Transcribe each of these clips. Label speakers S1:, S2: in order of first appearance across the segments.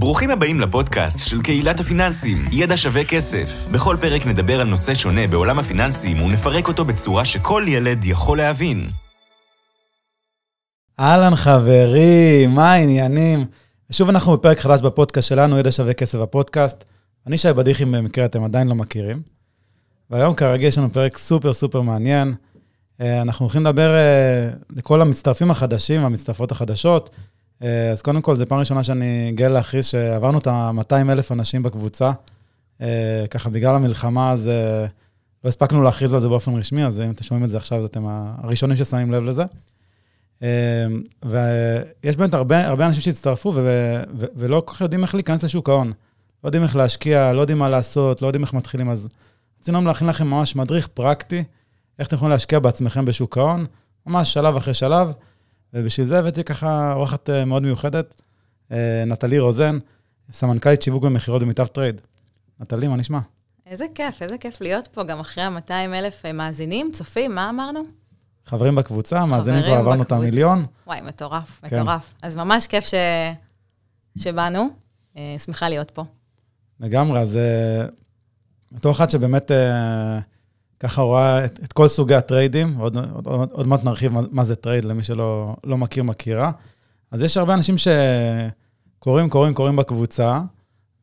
S1: ברוכים הבאים לפודקאסט של קהילת הפיננסים, ידע שווה כסף. בכל פרק נדבר על נושא שונה בעולם הפיננסים ונפרק אותו בצורה שכל ילד יכול להבין.
S2: אהלן חברים, מה העניינים? שוב אנחנו בפרק חדש בפודקאסט שלנו, ידע שווה כסף הפודקאסט. אני שי בדיחים במקרה אתם עדיין לא מכירים. והיום כרגיל יש לנו פרק סופר סופר מעניין. אה, אנחנו הולכים לדבר אה, לכל המצטרפים החדשים והמצטרפות החדשות. אה, אז קודם כל, זו פעם ראשונה שאני גאה להכריז שעברנו את ה-200 אלף אנשים בקבוצה. ככה, בגלל המלחמה, אז לא הספקנו להכריז על זה באופן רשמי, אז אם אתם שומעים את זה עכשיו, אתם הראשונים ששמים לב לזה. ויש באמת הרבה, הרבה אנשים שהצטרפו ו- ו- ולא כל כך יודעים איך להיכנס לשוק ההון. לא יודעים איך להשקיע, לא יודעים מה לעשות, לא יודעים איך מתחילים, אז רצינו להכין לכם ממש מדריך פרקטי, איך אתם יכולים להשקיע בעצמכם בשוק ההון, ממש שלב אחרי שלב, ובשביל זה הבאתי ככה אורחת אה, מאוד מיוחדת, אה, נטלי רוזן, סמנכ"לית שיווק ומכירות במיטב טרייד. נטלי, מה נשמע?
S3: איזה כיף, איזה כיף להיות פה גם אחרי ה-200 אלף אה, מאזינים, צופים, מה אמרנו?
S2: חברים בקבוצה, מאזינים כבר עברנו את המיליון.
S3: וואי, מטורף, כן. מטורף. אז ממש כיף ש... שבאנו, שמחה להיות פה.
S2: לגמרי, אז בתור אחד שבאמת אה, ככה רואה את, את כל סוגי הטריידים, עוד, עוד, עוד, עוד מעט נרחיב מה, מה זה trade למי שלא לא מכיר, מכירה. אז יש הרבה אנשים שקוראים, קוראים, קוראים בקבוצה,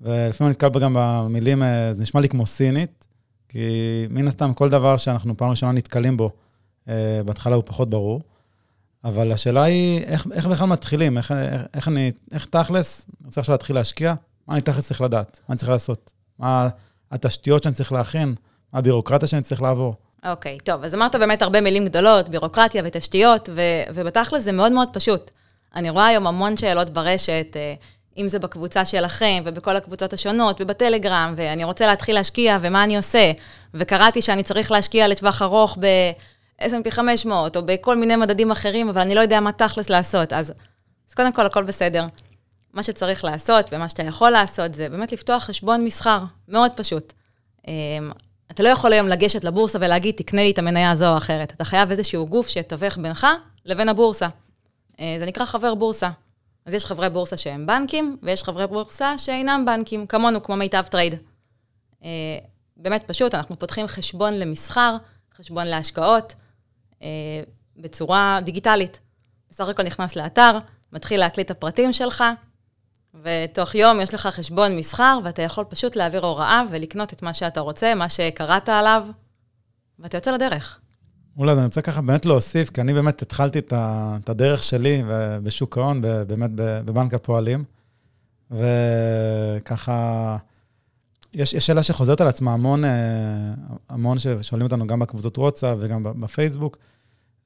S2: ולפעמים אני נתקל גם במילים, אה, זה נשמע לי כמו סינית, כי מן הסתם כל דבר שאנחנו פעם ראשונה נתקלים בו, אה, בהתחלה הוא פחות ברור. אבל השאלה היא, איך, איך בכלל מתחילים? איך, איך, איך אני, איך תכלס, אני רוצה עכשיו להתחיל להשקיע? מה אני תכלס צריך לדעת? מה אני צריך לעשות? מה התשתיות שאני צריך להכין, הבירוקרטיה שאני צריך לעבור.
S3: אוקיי, okay, טוב, אז אמרת באמת הרבה מילים גדולות, בירוקרטיה ותשתיות, ו- ובתכל'ס זה מאוד מאוד פשוט. אני רואה היום המון שאלות ברשת, אה, אם זה בקבוצה שלכם, ובכל הקבוצות השונות, ובטלגרם, ואני רוצה להתחיל להשקיע, ומה אני עושה? וקראתי שאני צריך להשקיע לטווח ארוך ב-S&P 500, או בכל מיני מדדים אחרים, אבל אני לא יודע מה תכל'ס לעשות. אז, אז קודם כל, הכל בסדר. מה שצריך לעשות ומה שאתה יכול לעשות זה באמת לפתוח חשבון מסחר, מאוד פשוט. אתה לא יכול היום לגשת לבורסה ולהגיד, תקנה לי את המניה הזו או אחרת. אתה חייב איזשהו גוף שיתווך בינך לבין הבורסה. אה, זה נקרא חבר בורסה. אז יש חברי בורסה שהם בנקים, ויש חברי בורסה שאינם בנקים, כמונו, כמו מיטב טרייד. אה, באמת פשוט, אנחנו פותחים חשבון למסחר, חשבון להשקעות, אה, בצורה דיגיטלית. בסך הכל נכנס לאתר, מתחיל להקליט את הפרטים שלך, ותוך יום יש לך חשבון מסחר, ואתה יכול פשוט להעביר הוראה ולקנות את מה שאתה רוצה, מה שקראת עליו, ואתה יוצא לדרך.
S2: אולי, אני רוצה ככה באמת להוסיף, כי אני באמת התחלתי את הדרך שלי בשוק ההון, באמת בבנק הפועלים, וככה, יש, יש שאלה שחוזרת על עצמה המון, אה, המון ששואלים אותנו גם בקבוצות וואטסאפ וגם בפייסבוק,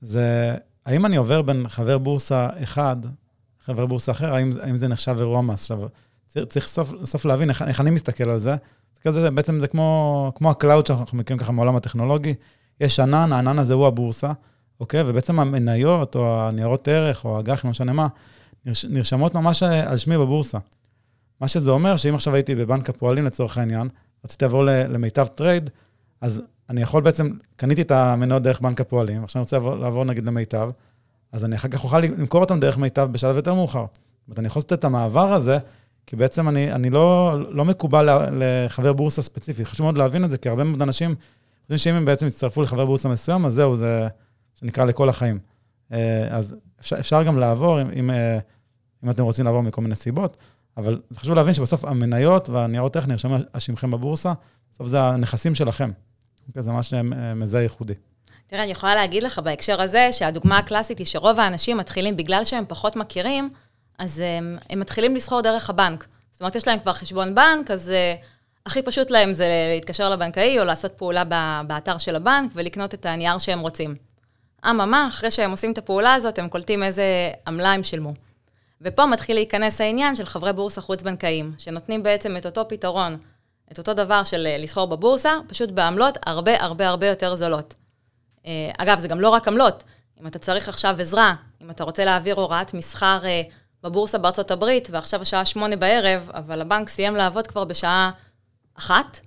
S2: זה האם אני עובר בין חבר בורסה אחד חבר בורסה אחר, האם, האם זה נחשב אירוע מס? עכשיו, צריך, צריך סוף, סוף להבין איך, איך אני מסתכל על זה. זה כזה, בעצם זה כמו, כמו ה cloud שאנחנו מכירים ככה מעולם הטכנולוגי. יש ענן, הענן הזה הוא הבורסה, אוקיי? ובעצם המניות, או הניירות ערך, או האג"חים, לא משנה מה, נרש, נרשמות ממש על שמי בבורסה. מה שזה אומר, שאם עכשיו הייתי בבנק הפועלים לצורך העניין, רציתי לעבור למיטב טרייד, אז אני יכול בעצם, קניתי את המניות דרך בנק הפועלים, עכשיו אני רוצה לעבור, לעבור נגיד למיטב, אז אני אחר כך אוכל למכור אותם דרך מיטב בשלב יותר מאוחר. זאת אומרת, אני יכול לעשות את המעבר הזה, כי בעצם אני, אני לא, לא מכובל לחבר בורסה ספציפי. חשוב מאוד להבין את זה, כי הרבה מאוד אנשים חושבים שאם הם בעצם יצטרפו לחבר בורסה מסוים, אז זהו, זה שנקרא לכל החיים. אה, אז אפשר, אפשר גם לעבור, אם, אם, אה, אם אתם רוצים לעבור מכל מיני סיבות, אבל זה חשוב להבין שבסוף המניות והניירות איך נרשמים על שמכם בבורסה, בסוף זה הנכסים שלכם. אוקיי, זה ממש אה, מזהה ייחודי.
S3: תראה, אני יכולה להגיד לך בהקשר הזה, שהדוגמה הקלאסית היא שרוב האנשים מתחילים, בגלל שהם פחות מכירים, אז הם, הם מתחילים לסחור דרך הבנק. זאת אומרת, יש להם כבר חשבון בנק, אז uh, הכי פשוט להם זה להתקשר לבנקאי או לעשות פעולה באתר של הבנק ולקנות את הנייר שהם רוצים. אממה, אחרי שהם עושים את הפעולה הזאת, הם קולטים איזה עמלה הם שילמו. ופה מתחיל להיכנס העניין של חברי בורסה חוץ-בנקאיים, שנותנים בעצם את אותו פתרון, את אותו דבר של אה, לסחור בבורסה, פשוט בעמלות הרבה הרבה הרבה יותר זולות. אה, אגב, זה גם לא רק עמלות. אם אתה צריך עכשיו עזרה, אם אתה רוצה להעביר הוראת מסחר אה, בבורסה בארצות הברית, ועכשיו השעה שמונה בערב, אבל הבנק סיים לעבוד כבר בשעה אחת,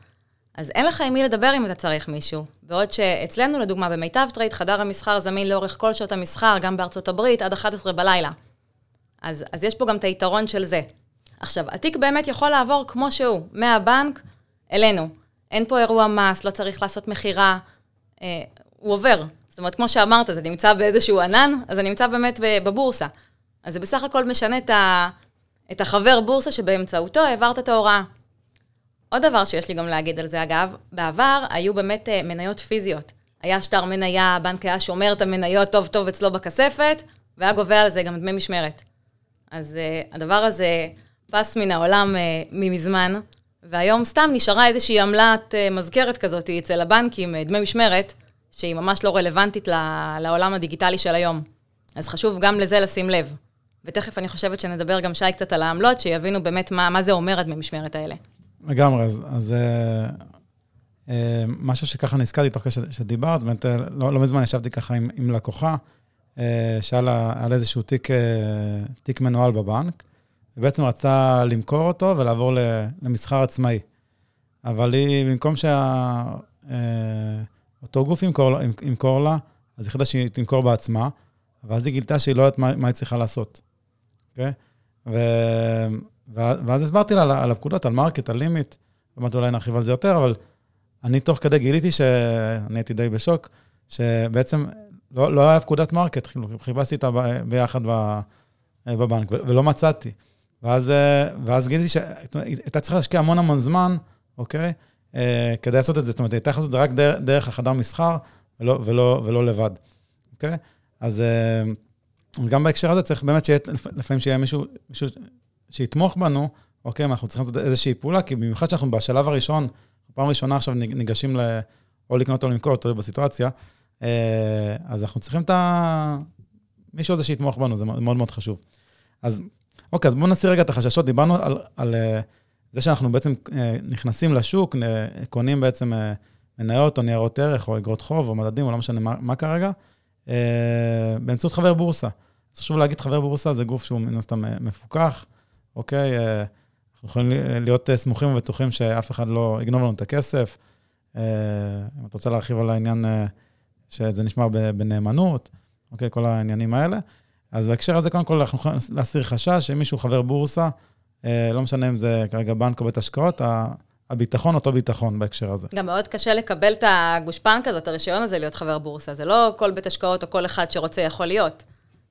S3: אז אין לך עם מי לדבר אם אתה צריך מישהו. בעוד שאצלנו, לדוגמה, במיטב טרייד, חדר המסחר זמין לאורך כל שעות המסחר, גם בארצות הברית, עד 11 בלילה. אז, אז יש פה גם את היתרון של זה. עכשיו, התיק באמת יכול לעבור כמו שהוא, מהבנק אלינו. אין פה אירוע מס, לא צריך לעשות מכירה, אה, הוא עובר. זאת אומרת, כמו שאמרת, זה נמצא באיזשהו ענן, אז זה נמצא באמת בבורסה. אז זה בסך הכל משנה את, ה, את החבר בורסה שבאמצעותו העברת את ההוראה. עוד דבר שיש לי גם להגיד על זה, אגב, בעבר היו באמת uh, מניות פיזיות. היה שטר מניה, הבנק היה שומר את המניות טוב טוב אצלו בכספת, והיה גובה על זה גם דמי משמרת. אז uh, הדבר הזה פס מן העולם uh, ממזמן, והיום סתם נשארה איזושהי עמלת uh, מזכרת כזאת אצל הבנקים, uh, דמי משמרת, שהיא ממש לא רלוונטית לעולם הדיגיטלי של היום. אז חשוב גם לזה לשים לב. ותכף אני חושבת שנדבר גם שי קצת על העמלות, שיבינו באמת מה, מה זה אומר הדמי משמרת האלה.
S2: לגמרי, אז, אז אה, אה, משהו שככה נזכרתי תוך כדי שדיברת, באמת אה, לא, לא מזמן ישבתי ככה עם, עם לקוחה, אה, שהיה לה על איזשהו תיק, אה, תיק מנוהל בבנק, ובעצם רצה למכור אותו ולעבור למסחר עצמאי. אבל היא, במקום שאותו אה, גוף ימכור, ימכור לה, אז היא החליטה שהיא תמכור בעצמה, ואז היא גילתה שהיא לא יודעת מה, מה היא צריכה לעשות. אוקיי? Okay? ו... ואז הסברתי לה על הפקודות, על market, על limit, באמת אולי נרחיב על זה יותר, אבל אני תוך כדי גיליתי שאני הייתי די בשוק, שבעצם לא, לא היה פקודת market, חיפשתי איתה ביחד בבנק, ולא מצאתי. ואז, ואז גיליתי שהייתה צריכה להשקיע המון המון זמן, אוקיי? כדי לעשות את זה. זאת אומרת, הייתה לעשות את זה רק דרך, החדר מסחר, ולא, ולא, ולא לבד, אוקיי? אז גם בהקשר הזה צריך באמת שיהיה, לפעמים שיהיה מישהו, מישהו שיתמוך בנו, אוקיי, אנחנו צריכים לעשות איזושהי פעולה, כי במיוחד שאנחנו בשלב הראשון, פעם ראשונה עכשיו ניגשים ל... או לקנות או למכור, תלוי בסיטואציה, אה, אז אנחנו צריכים את ה... מישהו הזה שיתמוך בנו, זה מאוד מאוד חשוב. אז אוקיי, אז בואו נסיר רגע את החששות. דיברנו על, על אה, זה שאנחנו בעצם אה, נכנסים לשוק, קונים בעצם מניות או ניירות ערך, או אגרות חוב, או מדדים, או לא משנה מה, מה כרגע, באמצעות חבר בורסה. אז חשוב להגיד, חבר בורסה זה גוף שהוא מן הסתם מפוקח, אוקיי? אה, אנחנו יכולים להיות אה, סמוכים ובטוחים שאף אחד לא יגנוב לנו את הכסף. אה, אם אתה רוצה להרחיב על העניין שזה נשמע בנאמנות, אוקיי? כל העניינים האלה. אז בהקשר הזה, קודם כל, אנחנו יכולים להסיר חשש שמישהו חבר בורסה, לא משנה אם זה כרגע בנק או בית השקעות, הביטחון אותו ביטחון בהקשר הזה.
S3: גם מאוד קשה לקבל את הגושפנקה הזאת, הרישיון הזה להיות חבר בורסה. זה לא כל בית השקעות או כל אחד שרוצה יכול להיות.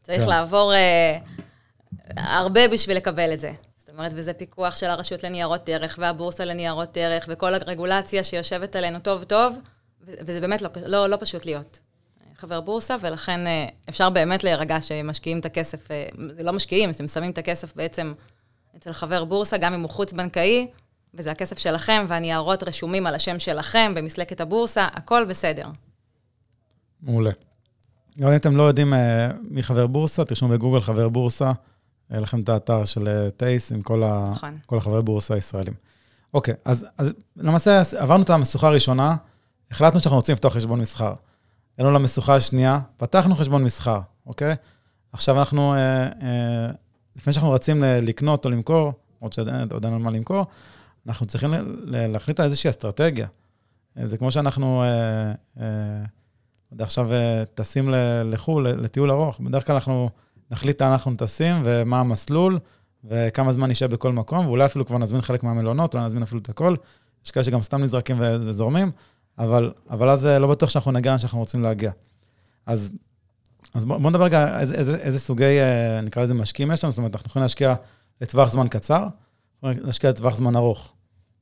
S3: צריך כן. לעבור הרבה בשביל לקבל את זה. זאת אומרת, וזה פיקוח של הרשות לניירות ערך, והבורסה לניירות ערך, וכל הרגולציה שיושבת עלינו טוב טוב, וזה באמת לא, לא, לא פשוט להיות חבר בורסה, ולכן אה, אפשר באמת להירגע שמשקיעים את הכסף, אה, זה לא משקיעים, אתם שמים את הכסף בעצם אצל חבר בורסה, גם אם הוא חוץ-בנקאי, וזה הכסף שלכם, והניירות רשומים על השם שלכם במסלקת הבורסה, הכל בסדר.
S2: מעולה. גם אם אתם לא יודעים אה, מי חבר בורסה, תרשמו בגוגל חבר בורסה. היה לכם את האתר של אה, טייס עם כל, ה... נכון. כל החברי בורסה הישראלים. אוקיי, אז, אז למעשה עברנו את המשוכה הראשונה, החלטנו שאנחנו רוצים לפתוח חשבון מסחר. הגענו למשוכה השנייה, פתחנו חשבון מסחר, אוקיי? עכשיו אנחנו, אה, אה, לפני שאנחנו רצים לקנות או למכור, למרות שעוד אין לנו מה למכור, אנחנו צריכים להחליט על איזושהי אסטרטגיה. אה, זה כמו שאנחנו, אה, אה, עכשיו אה, טסים לחו"ל, לטיול ארוך, בדרך כלל אנחנו... נחליט לאן אנחנו טסים ומה המסלול, וכמה זמן נשאר בכל מקום, ואולי אפילו כבר נזמין חלק מהמלונות, אולי נזמין אפילו את הכל. יש כאלה שגם סתם נזרקים וזורמים, אבל, אבל אז אה, לא בטוח שאנחנו נגיע לאן שאנחנו רוצים להגיע. אז, אז בואו בוא נדבר רגע איזה, איזה, איזה סוגי, אה, נקרא לזה משקיעים יש לנו, זאת אומרת, אנחנו יכולים להשקיע לטווח זמן קצר, להשקיע לטווח זמן ארוך.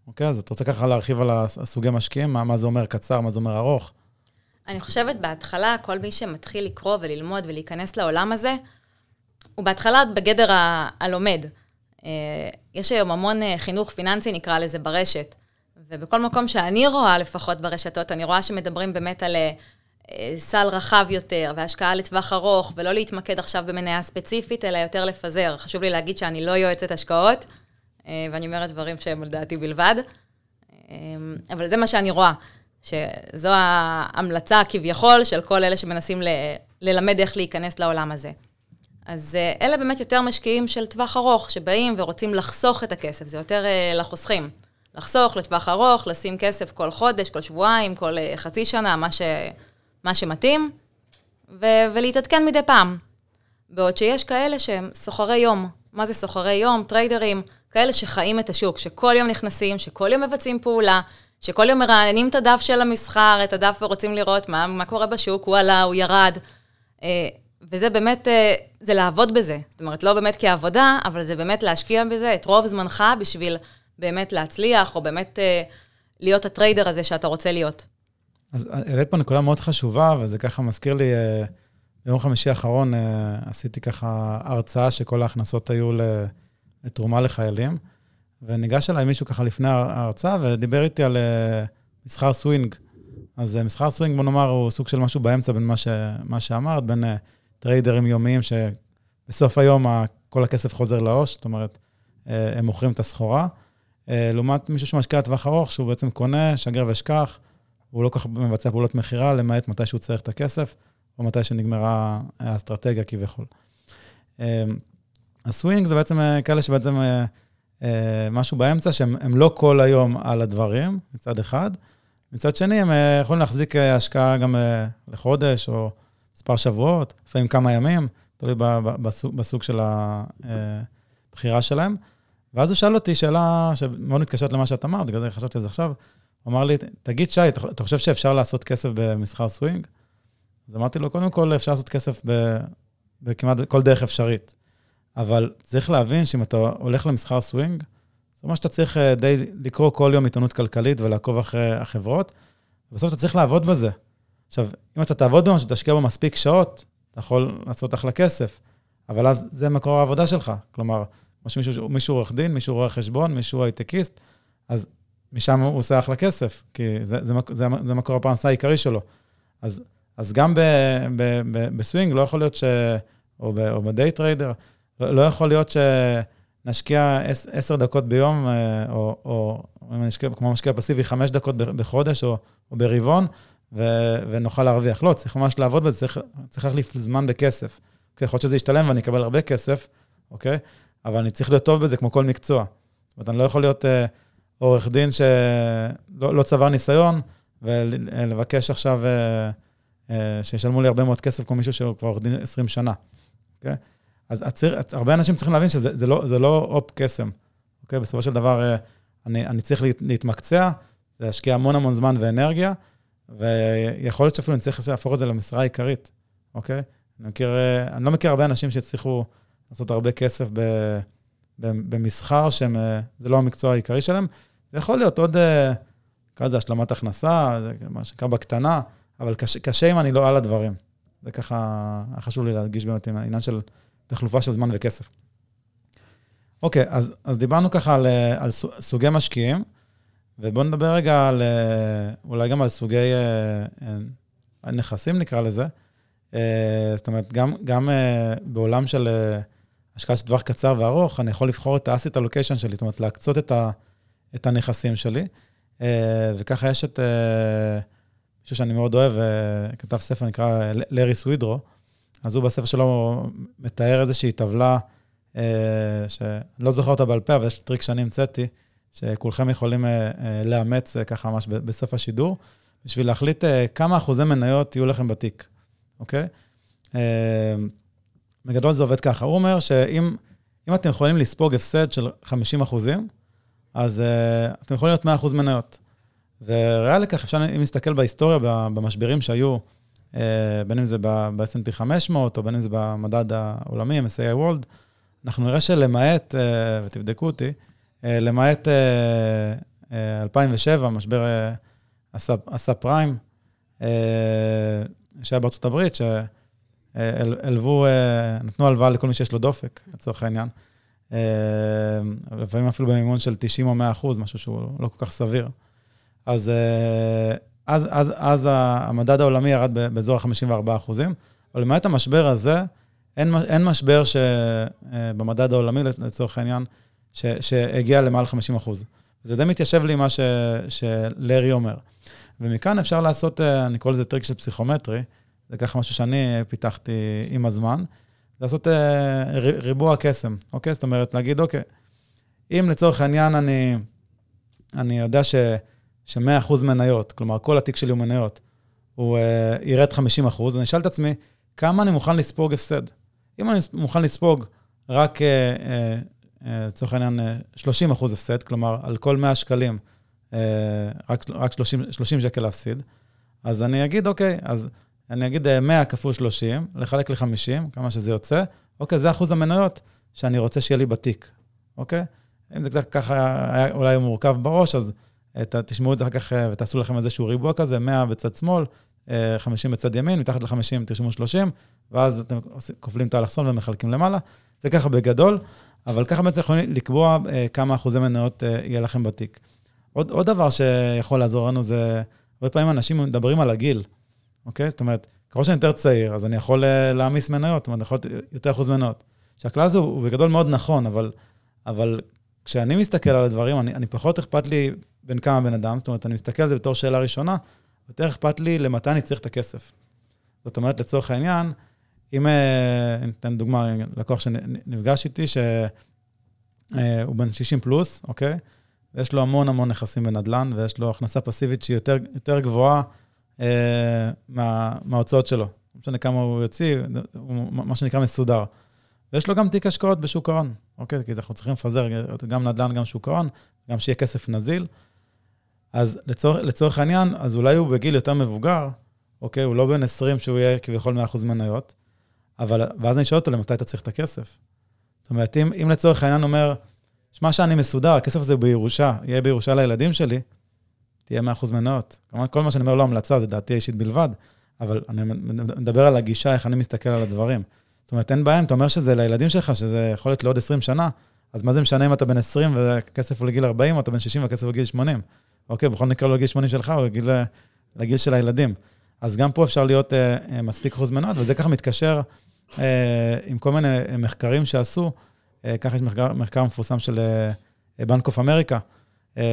S2: אוקיי? אז אתה רוצה ככה להרחיב על הסוגי משקיעים, מה, מה זה אומר קצר, מה זה אומר ארוך?
S3: אני חושבת בהתחלה, כל מי שמתחיל לקרוא וללמוד ולהיכנס לעולם הזה, הוא בהתחלה בגדר ה- הלומד. אה, יש היום המון אה, חינוך פיננסי, נקרא לזה, ברשת. ובכל מקום שאני רואה, לפחות ברשתות, אני רואה שמדברים באמת על סל רחב יותר, והשקעה לטווח ארוך, ולא להתמקד עכשיו במניה ספציפית, אלא יותר לפזר. חשוב לי להגיד שאני לא יועצת השקעות, ואני אומרת דברים שהם לדעתי בלבד, אבל זה מה שאני רואה, שזו ההמלצה כביכול של כל אלה שמנסים ל- ללמד איך להיכנס לעולם הזה. אז אה, אלה באמת יותר משקיעים של טווח ארוך, שבאים ורוצים לחסוך את הכסף, זה יותר לחוסכים. לחסוך לטווח ארוך, לשים כסף כל חודש, כל שבועיים, כל חצי שנה, מה, ש, מה שמתאים, ו- ולהתעדכן מדי פעם. בעוד שיש כאלה שהם סוחרי יום, מה זה סוחרי יום, טריידרים, כאלה שחיים את השוק, שכל יום נכנסים, שכל יום מבצעים פעולה, שכל יום מרעננים את הדף של המסחר, את הדף ורוצים לראות מה, מה קורה בשוק, הוא עלה, הוא ירד. אה, וזה באמת, אה, זה לעבוד בזה. זאת אומרת, לא באמת כעבודה, אבל זה באמת להשקיע בזה את רוב זמנך בשביל באמת להצליח, או באמת אה, להיות ה trader הזה שאתה רוצה להיות.
S2: אז העלית פה נקודה מאוד חשובה, וזה ככה מזכיר לי, ביום חמישי האחרון עשיתי ככה הרצאה שכל ההכנסות היו לתרומה לחיילים. וניגש אליי מישהו ככה לפני ההרצאה ודיבר איתי על אה, מסחר סווינג. אז אה, מסחר סווינג, בוא נאמר, הוא סוג של משהו באמצע בין מה, ש, מה שאמרת, בין אה, טריידרים יומיים שבסוף היום כל הכסף חוזר לעו"ש, זאת אומרת, הם מוכרים את הסחורה, לעומת מישהו שמשקיע לטווח ארוך, שהוא בעצם קונה, שגר ושכח, הוא לא כל כך מבצע פעולות מכירה, למעט מתי שהוא צריך את הכסף, או מתי שנגמרה האסטרטגיה כביכול. הסווינג זה בעצם כאלה שבעצם אה, משהו באמצע, שהם לא כל היום על הדברים, מצד אחד. מצד שני, הם אה, יכולים להחזיק אה, השקעה גם לחודש או מספר שבועות, לפעמים כמה ימים, תלוי בסוג, בסוג של הבחירה שלהם. ואז הוא שאל אותי שאלה שמאוד מתקשרת למה שאת אמרת, בגלל זה חשבתי על זה עכשיו. אמר לי, תגיד, שי, אתה חושב שאפשר לעשות כסף במסחר סווינג? אז אמרתי לו, קודם כל, אפשר לעשות כסף בכמעט כל דרך אפשרית. אבל צריך להבין שאם אתה הולך למסחר סווינג, זה אומר שאתה צריך אה, די לקרוא כל יום עיתונות כלכלית ולעקוב אחרי החברות, ובסוף אתה צריך לעבוד בזה. עכשיו, אם אתה תעבוד במשהו, תשקיע בו מספיק שעות, אתה יכול לעשות אחלה כסף, אבל אז זה מקור העבודה שלך. כלומר, מישהו עורך דין, מישהו רואה חשבון, מישהו הייטקיסט, אז משם הוא עושה אחלה כסף, כי זה, זה, זה, זה מקור הפרנסה העיקרי שלו. אז, אז גם ב, ב, ב, בסווינג לא יכול להיות ש... או, ב, או ב day trader, לא, לא יכול להיות שנשקיע עשר דקות ביום, אה, או, או נשקיע, כמו משקיע פסיבי, חמש דקות בחודש או, או ברבעון, ו, ונוכל להרוויח. לא, צריך ממש לעבוד בזה, צריך, צריך להחליף זמן בכסף. אוקיי, יכול להיות שזה ישתלם ואני אקבל הרבה כסף, אוקיי? אבל אני צריך להיות טוב בזה כמו כל מקצוע. זאת אומרת, אני לא יכול להיות אה, עורך דין שלא לא צבר ניסיון, ולבקש עכשיו אה, אה, שישלמו לי הרבה מאוד כסף כמו מישהו שהוא כבר עורך דין 20 שנה, אוקיי? אז הציר, הרבה אנשים צריכים להבין שזה לא, לא הופ קסם, אוקיי? בסופו של דבר, אה, אני, אני צריך להתמקצע, להשקיע המון המון זמן ואנרגיה, ויכול להיות שאפילו אני צריך להפוך את זה למשרה העיקרית, אוקיי? אני, מכיר, אני לא מכיר הרבה אנשים שהצליחו לעשות הרבה כסף ב, ב, במסחר, שהם, אה, זה לא המקצוע העיקרי שלהם. זה יכול להיות עוד, נקרא לזה השלמת הכנסה, זה מה שנקרא בקטנה, אבל קשה, קשה אם אני לא על הדברים. זה ככה, חשוב לי להדגיש באמת עם העניין של תחלופה של זמן וכסף. אוקיי, אז, אז דיברנו ככה על, אה, על סוגי משקיעים, ובואו נדבר רגע על, אה, אולי גם על סוגי אה, נכסים, נקרא לזה. זאת אומרת, גם, גם בעולם של השקעה של טווח קצר וארוך, אני יכול לבחור את ה-asset allocation שלי, זאת אומרת, להקצות את, ה, את הנכסים שלי. וככה יש את מישהו שאני מאוד אוהב, כתב ספר נקרא לארי סווידרו, אז הוא בספר שלו מתאר איזושהי טבלה, אה, שאני לא זוכר אותה בעל פה, אבל יש טריק שאני המצאתי, שכולכם יכולים אה, אה, לאמץ אה, ככה ממש בסוף השידור, בשביל להחליט אה, כמה אחוזי מניות יהיו לכם בתיק, אוקיי? אה, בגדול זה עובד ככה. הוא אומר שאם אתם יכולים לספוג הפסד של 50 אחוזים, אז uh, אתם יכולים להיות 100 אחוז מניות. וריאלי כך, אפשר, אם נסתכל בהיסטוריה, במשברים שהיו, אה, בין אם זה ב-S&P 500, או בין אם זה במדד העולמי, MSAI World, אנחנו נראה שלמעט, אה, ותבדקו אותי, אה, למעט 2007, משבר עשה פריים, שהיה בארצות הברית, שהלוו, נתנו הלוואה לכל מי שיש לו דופק, לצורך העניין. לפעמים אפילו במימון של 90 או 100 אחוז, משהו שהוא לא כל כך סביר. אז אז, אז, אז המדד העולמי ירד באזור ה-54 אחוזים, אבל למעט המשבר הזה, אין, אין משבר שבמדד העולמי, לצורך העניין, ש, שהגיע למעל 50 אחוז. זה די מתיישב לי מה ש, שלארי אומר. ומכאן אפשר לעשות, אני קורא לזה טריק של פסיכומטרי, זה ככה משהו שאני פיתחתי עם הזמן, לעשות ריבוע קסם, אוקיי? זאת אומרת, להגיד, אוקיי, אם לצורך העניין אני, אני יודע ש... ש-100% מניות, כלומר, כל התיק שלי הוא מניות, הוא uh, ירד 50%, אני אשאל את עצמי, כמה אני מוכן לספוג הפסד? אם אני מוכן לספוג רק, אה, אה, אה, לצורך העניין, אה, 30 אחוז הפסד, כלומר, על כל 100 שקלים, אה, רק, רק 30, 30 שקל להפסיד, אז אני אגיד, אוקיי, אז אני אגיד אה, 100 כפול 30, לחלק ל-50, כמה שזה יוצא, אוקיי, זה אחוז המניות שאני רוצה שיהיה לי בתיק, אוקיי? אם זה קצת ככה היה אולי מורכב בראש, אז אה, ת, תשמעו את זה אחר כך אה, ותעשו לכם איזשהו ריבוע כזה, 100 בצד שמאל, אה, 50 בצד ימין, מתחת ל-50 תרשמו 30, ואז אתם כופלים את האלכסון ומחלקים למעלה. זה ככה בגדול, אבל ככה בעצם יכולים לקבוע אה, כמה אחוזי מניות אה, יהיה לכם בתיק. עוד, עוד דבר שיכול לעזור לנו זה, הרבה פעמים אנשים מדברים על הגיל, אוקיי? זאת אומרת, ככל שאני יותר צעיר, אז אני יכול אה, להעמיס מניות, זאת אומרת, אני יכול להיות יותר אחוז מניות. שהכלל הזה הוא בגדול מאוד נכון, אבל, אבל כשאני מסתכל על הדברים, אני, אני פחות אכפת לי בין כמה בן אדם, זאת אומרת, אני מסתכל על זה בתור שאלה ראשונה, יותר אכפת לי למתי אני צריך את הכסף. זאת אומרת, לצורך העניין, אם, אה, אני אתן דוגמה, לקוח שנפגש איתי, שהוא בן 60 פלוס, אוקיי? ויש לו המון המון נכסים בנדל"ן, ויש לו הכנסה פסיבית שהיא יותר, יותר גבוהה אה, מה, מההוצאות שלו. לא משנה כמה הוא יוציא, הוא מה שנקרא מסודר. ויש לו גם תיק השקעות בשוק ההון, אוקיי? כי אנחנו צריכים לפזר גם נדל"ן, גם שוק ההון, גם שיהיה כסף נזיל. אז לצורך, לצורך העניין, אז אולי הוא בגיל יותר מבוגר, אוקיי? הוא לא בן 20 שהוא יהיה כביכול 100% מניות, אבל, ואז אני שואל אותו, למתי אתה צריך את הכסף? זאת אומרת, אם, אם לצורך העניין אומר, שמע שאני מסודר, הכסף הזה בירושה, יהיה בירושה לילדים שלי, תהיה 100% מניות. כל מה שאני אומר לא המלצה, זה דעתי האישית בלבד, אבל אני מדבר על הגישה, איך אני מסתכל על הדברים. זאת אומרת, אין בעיה אם אתה אומר שזה לילדים שלך, שזה יכול להיות לעוד 20 שנה, אז מה זה משנה אם אתה בן 20 והכסף הוא לגיל 40, או אתה בן 60 והכסף הוא לגיל 80? אוקיי, בכל מקרה לא לגיל 80 שלך, הוא לגיל, לגיל של הילדים. אז גם פה אפשר להיות אה, אה, מספיק אחוז מניות, וזה ככה מתקשר אה, עם כל מיני מחקרים שעשו. אה, ככה יש מחקר, מחקר מפורסם של אה, Bank of America,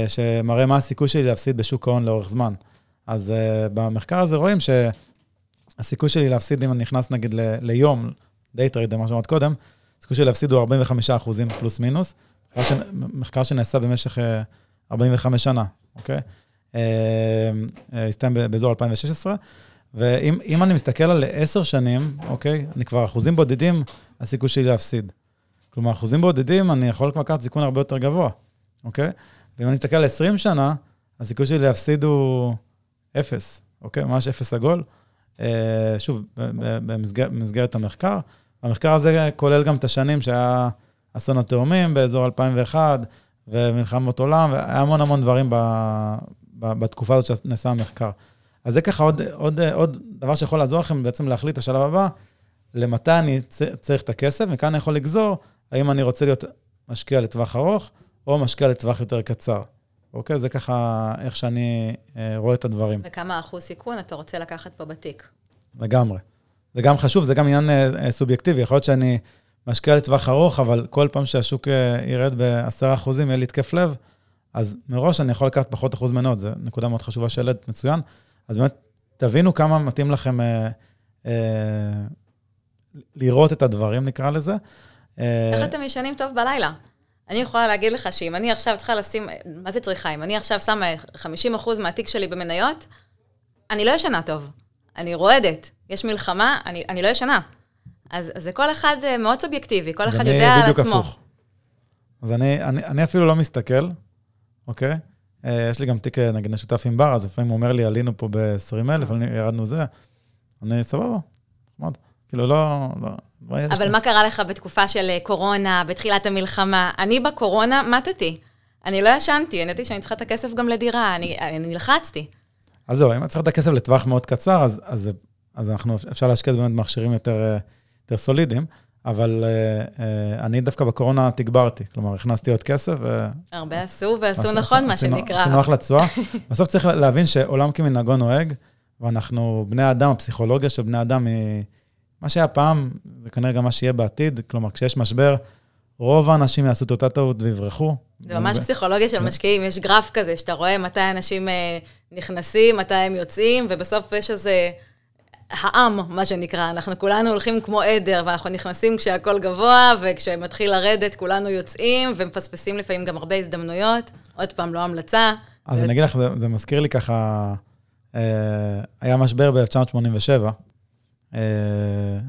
S2: שמראה מה הסיכוי שלי להפסיד בשוק ההון לאורך זמן. אז אה, במחקר הזה רואים שהסיכוי שלי להפסיד, אם אני נכנס נגיד ל, ליום, day trader, מה שאמרת קודם, הסיכוי שלי להפסיד הוא 45 אחוזים פלוס מינוס, מחקר, שנעשה במשך אה, 45 שנה, אוקיי? הסתיים באזור 2016, ואם אני מסתכל על עשר שנים, אוקיי, אני כבר אחוזים בודדים, הסיכוי שלי להפסיד. כלומר, אחוזים בודדים, אני יכול לקחת סיכון הרבה יותר גבוה, אוקיי? ואם אני מסתכל על 20 שנה, הסיכוי שלי להפסיד הוא אפס, אוקיי? ממש אפס עגול. שוב, במסגרת, במסגרת המחקר. המחקר הזה כולל גם את השנים שהיה אסון התאומים באזור 2001, ומלחמות עולם, והיה המון המון דברים ב, ב, בתקופה הזאת שנעשה המחקר. אז זה ככה עוד, עוד, עוד דבר שיכול לעזור לכם בעצם להחליט את השלב הבא, למתי אני צריך את הכסף, וכאן אני יכול לגזור האם אני רוצה להיות משקיע לטווח ארוך, או משקיע לטווח יותר קצר. אוקיי? זה ככה איך שאני אה, רואה את הדברים.
S3: וכמה אחוז סיכון אתה רוצה לקחת פה בתיק?
S2: לגמרי. זה גם חשוב, זה גם עניין אה, סובייקטיבי. יכול להיות שאני משקיע לטווח ארוך, אבל כל פעם שהשוק אה, ירד ב-10%, יהיה לי התקף לב, אז מראש אני יכול לקחת פחות אחוז מנות, זו נקודה מאוד חשובה שהעלית מצוין. אז באמת, תבינו כמה מתאים לכם אה, אה, לראות את הדברים, נקרא לזה.
S3: איך אתם ישנים טוב בלילה? אני יכולה להגיד לך שאם אני עכשיו צריכה לשים, מה זה צריכה? אם אני עכשיו שמה 50% מהתיק שלי במניות, אני לא ישנה טוב. אני רועדת. יש מלחמה, אני, אני לא ישנה. אז, אז זה כל אחד מאוד סובייקטיבי, כל אחד יודע על עצמו.
S2: בדיוק הפוך. אז אני, אני, אני אפילו לא מסתכל, אוקיי? יש לי גם תיק, נגיד, משותף עם בר, אז לפעמים הוא אומר לי, עלינו פה ב-20,000, ירדנו זה. אני, סבבה, נחמד. כאילו, לא... לא
S3: אבל מה קרה לך בתקופה של קורונה, בתחילת המלחמה? אני בקורונה מתתי. אני לא ישנתי, אני ידעתי שאני צריכה את הכסף גם לדירה, אני, אני נלחצתי.
S2: אז זהו, אם את צריכה את הכסף לטווח מאוד קצר, אז, אז, אז אנחנו, אפשר להשקיע באמת במכשירים יותר, יותר סולידיים, אבל uh, uh, אני דווקא בקורונה תגברתי, כלומר, הכנסתי עוד כסף. ו...
S3: הרבה עשו ועשו נכון, מה שנקרא.
S2: עשינו אחלה תשואה. בסוף צריך להבין שעולם כמנהגו נוהג, ואנחנו, בני אדם, הפסיכולוגיה של בני אדם היא... מה שהיה פעם, זה כנראה גם מה שיהיה בעתיד. כלומר, כשיש משבר, רוב האנשים יעשו את אותה טעות ויברחו.
S3: זה ממש פסיכולוגיה של משקיעים, יש גרף כזה, שאתה רואה מתי אנשים נכנסים, מתי הם יוצאים, ובסוף יש איזה העם, מה שנקרא. אנחנו כולנו הולכים כמו עדר, ואנחנו נכנסים כשהכול גבוה, וכשמתחיל לרדת כולנו יוצאים, ומפספסים לפעמים גם הרבה הזדמנויות. עוד פעם, לא המלצה.
S2: אז אני אגיד לך, זה, זה מזכיר לי ככה, אה, היה משבר ב-1987, אה,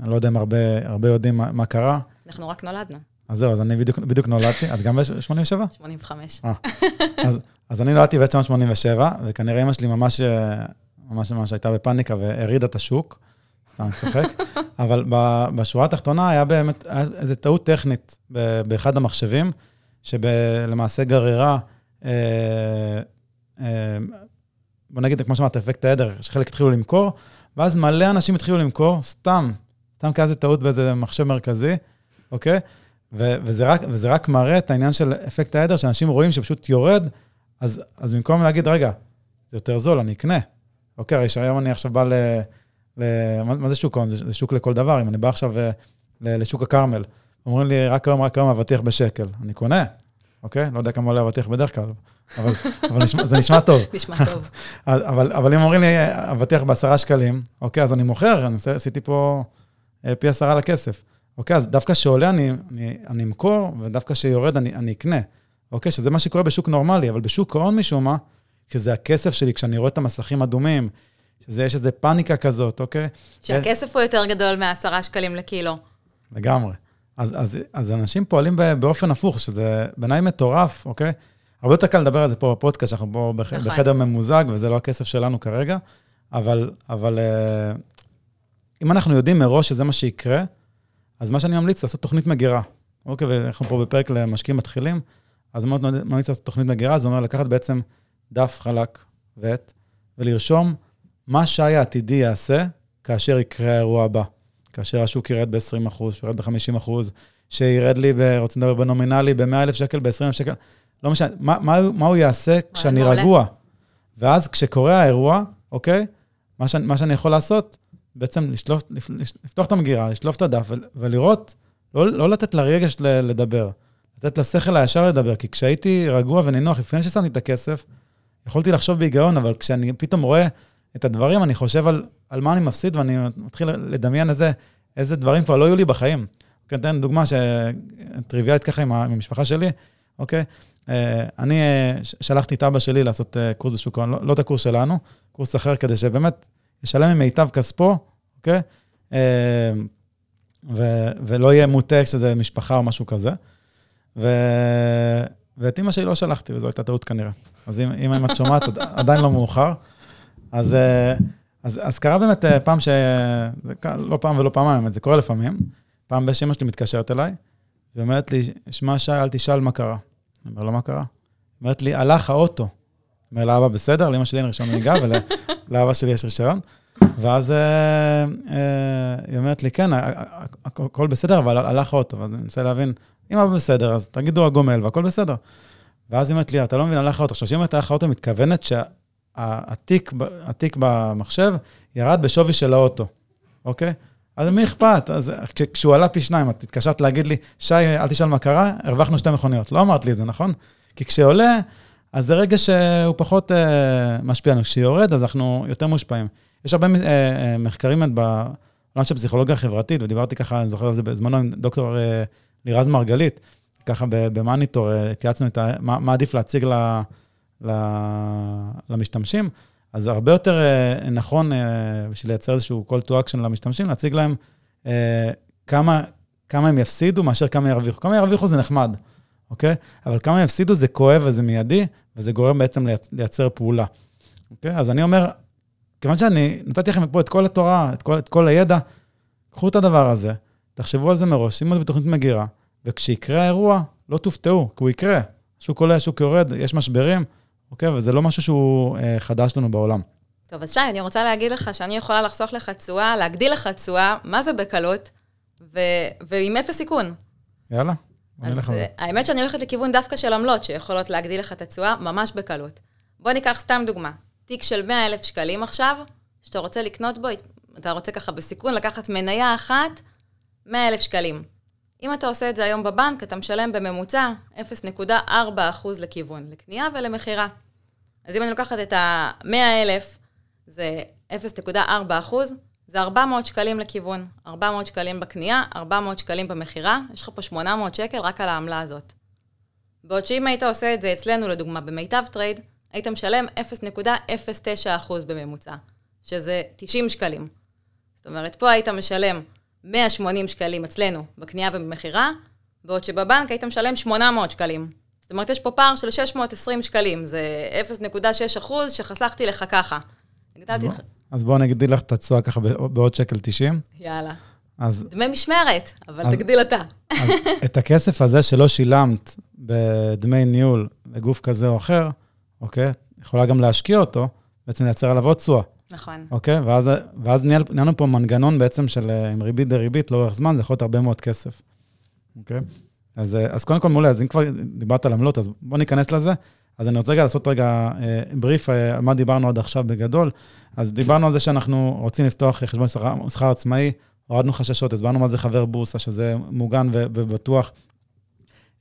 S2: אני לא יודע אם הרבה, הרבה יודעים מה, מה קרה.
S3: אנחנו רק נולדנו.
S2: אז זהו, אז אני בדיוק, בדיוק נולדתי, את גם ב-87?
S3: 85.
S2: אז, אז אני נולדתי ב-1987, וכנראה אמא שלי ממש, אה, ממש ממש הייתה בפאניקה והרעידה את השוק. סתם, אני צוחק. אבל בשורה התחתונה היה באמת, היה איזו טעות טכנית באחד המחשבים, שלמעשה גררה, אה, אה, בוא נגיד, כמו שאמרת, אפקט העדר, שחלק התחילו למכור, ואז מלא אנשים התחילו למכור, סתם, סתם כאיזה טעות באיזה מחשב מרכזי, אוקיי? ו- וזה, רק, וזה רק מראה את העניין של אפקט העדר, שאנשים רואים שפשוט יורד, אז, אז במקום להגיד, רגע, זה יותר זול, אני אקנה. אוקיי, הרי שהיום אני עכשיו בא ל... ל מה, מה זה שוק ההון? זה, זה שוק לכל דבר. אם אני בא עכשיו אה, ל, לשוק הכרמל, אומרים לי, רק היום, רק היום אבטיח בשקל. אני קונה, אוקיי? לא יודע כמה עולה אבטיח בדרך כלל, אבל, אבל נשמע, זה נשמע טוב.
S3: נשמע טוב.
S2: אבל, אבל אם אומרים לי, אבטיח בעשרה שקלים, אוקיי, אז אני מוכר, אני עשיתי פה אה, פי עשרה לכסף. אוקיי, אז דווקא שעולה אני, אני, אני אמכור, ודווקא שיורד אני, אני אקנה. אוקיי, שזה מה שקורה בשוק נורמלי, אבל בשוק ההון משום מה, שזה הכסף שלי, כשאני רואה את המסכים אדומים, שזה, יש איזו פאניקה כזאת, אוקיי?
S3: שהכסף הוא יותר גדול מעשרה שקלים לקילו.
S2: לגמרי. אז, אז, אז אנשים פועלים באופן הפוך, שזה בעיניי מטורף, אוקיי? הרבה יותר קל לדבר על זה פה בפודקאסט, שאנחנו פה בח, נכון. בחדר ממוזג, וזה לא הכסף שלנו כרגע, אבל, אבל אה, אם אנחנו יודעים מראש שזה מה שיקרה, אז מה שאני ממליץ, לעשות תוכנית מגירה. אוקיי, ואנחנו פה בפרק למשקיעים מתחילים, אז מאוד ממליץ לעשות תוכנית מגירה, זה אומר לקחת בעצם דף חלק ועט, ולרשום מה שי העתידי יעשה כאשר יקרה האירוע הבא. כאשר השוק ירד ב-20%, שירד ב-50%, שירד לי, ב, רוצים לדבר בנומינלי, ב-100,000 שקל, ב-20,000 שקל, לא משנה, מה, מה, מה הוא יעשה כשאני רגוע? ואז כשקורה האירוע, אוקיי, מה, ש, מה שאני יכול לעשות, בעצם לשלוף, לפתוח את המגירה, לשלוף את הדף ולראות, לא, לא לתת לרגש לדבר, לתת לשכל הישר לדבר, כי כשהייתי רגוע ונינוח, לפני ששמתי את הכסף, יכולתי לחשוב בהיגיון, אבל כשאני פתאום רואה את הדברים, אני חושב על, על מה אני מפסיד, ואני מתחיל לדמיין איזה, איזה דברים כבר לא יהיו לי בחיים. אוקיי, אתן דוגמה טריוויאלית ככה עם המשפחה שלי, אוקיי? אה, אני אה, שלחתי את אבא שלי לעשות אה, קורס בשוק ההון, לא, לא את הקורס שלנו, קורס אחר, כדי שבאמת ישלם ממיטב כספו, אוקיי? ו, ולא יהיה מוטה שזה משפחה או משהו כזה. ו, ואת אימא שלי לא שלחתי, וזו הייתה טעות כנראה. אז אם, אם את שומעת, עדיין לא מאוחר. אז, אז, אז קרה באמת פעם ש... לא פעם ולא פעמיים, זה קורה לפעמים. פעם בשאימא שלי מתקשרת אליי, והיא אומרת לי, שמע, שי, אל תשאל מה קרה. אני אומר לו, מה קרה? אומרת לי, הלך האוטו. אומר לאבא, בסדר, לאמא שלי אין רישיון נהיגה, ולאבא שלי יש רישיון. ואז אה, אה, היא אומרת לי, כן, הכל בסדר, אבל הלך האוטו. ואז אני מנסה להבין, אם אבא בסדר, אז תגידו הגומל והכל בסדר. ואז היא אומרת לי, אתה לא מבין, הלך האוטו. עכשיו, כשהיא אומרת הלך האוטו, מתכוונת שהתיק במחשב ירד בשווי של האוטו, אוקיי? אז מי אכפת? אז כשהוא עלה פי שניים, את התקשרת להגיד לי, שי, אל תשאל מה קרה, הרווחנו שתי מכוניות. לא אמרת לי את זה, נכון? כי כשעולה, אז זה רגע שהוא פחות uh, משפיע עלינו. כשיורד, אז אנחנו יותר מושפעים. יש הרבה uh, uh, מחקרים בעולם של פסיכולוגיה חברתית, ודיברתי ככה, אני זוכר על זה בזמנו עם דוקטור uh, לירז מרגלית, ככה במאניטור, uh, התייעצנו איתה, מה, מה עדיף להציג ל, ל, למשתמשים. אז הרבה יותר uh, נכון uh, בשביל לייצר איזשהו call to action למשתמשים, להציג להם uh, כמה, כמה הם יפסידו מאשר כמה ירוויחו. כמה ירוויחו זה נחמד, אוקיי? אבל כמה יפסידו זה כואב וזה מיידי, וזה גורם בעצם לייצר פעולה. אוקיי? אז אני אומר, כיוון שאני נתתי לכם פה את כל התורה, את כל, את כל הידע, קחו את הדבר הזה, תחשבו על זה מראש, שימו את זה בתוכנית מגירה, וכשיקרה האירוע, לא תופתעו, כי הוא יקרה. השוק עולה, השוק יורד, יש משברים, אוקיי? וזה לא משהו שהוא אה, חדש לנו בעולם.
S3: טוב, אז שי, אני רוצה להגיד לך שאני יכולה לחסוך לך תשואה, להגדיל לך תשואה, מה זה בקלות, ו- ועם אפס סיכון.
S2: יאללה.
S3: אז אה, האמת שאני הולכת לכיוון דווקא של עמלות, שיכולות להגדיל לך את התשואה ממש בקלות. בוא ניקח סתם דוגמה. תיק של 100 אלף שקלים עכשיו, שאתה רוצה לקנות בו, אתה רוצה ככה בסיכון לקחת מניה אחת, 100 אלף שקלים. אם אתה עושה את זה היום בבנק, אתה משלם בממוצע 0.4% לכיוון, לקנייה ולמכירה. אז אם אני לוקחת את ה-100 אלף, זה 0.4 זה 400 שקלים לכיוון. 400 שקלים בקנייה, 400 שקלים במכירה, יש לך פה 800 שקל רק על העמלה הזאת. בעוד שאם היית עושה את זה אצלנו, לדוגמה, במיטב טרייד, היית משלם 0.09% בממוצע, שזה 90 שקלים. זאת אומרת, פה היית משלם 180 שקלים אצלנו בקנייה ובמכירה, בעוד שבבנק היית משלם 800 שקלים. זאת אומרת, יש פה פער של 620 שקלים, זה 0.6 אחוז שחסכתי לך ככה.
S2: אז בואו נגדיל לך את התשואה ככה בעוד שקל 90.
S3: יאללה.
S2: אז,
S3: דמי משמרת, אבל
S2: אז-
S3: תגדיל אתה.
S2: אז את הכסף הזה שלא שילמת בדמי ניהול לגוף כזה או אחר, אוקיי? יכולה גם להשקיע אותו, בעצם לייצר עליו עוד תשואה,
S3: נכון.
S2: אוקיי? ואז, ואז לנו פה מנגנון בעצם של אה, עם ריבית דריבית לאורך זמן, זה יכול להיות הרבה מאוד כסף, אוקיי? אז, אה, אז קודם כל, מעולה, אז אם כבר דיברת על עמלות, אז בוא ניכנס לזה. אז אני רוצה רגע לעשות רגע אה, בריף אה, על מה דיברנו עד עכשיו בגדול. אז דיברנו על זה שאנחנו רוצים לפתוח חשבון מסחר, מסחר עצמאי, הורדנו חששות, הסברנו מה זה חבר בורסה, שזה מוגן ובטוח.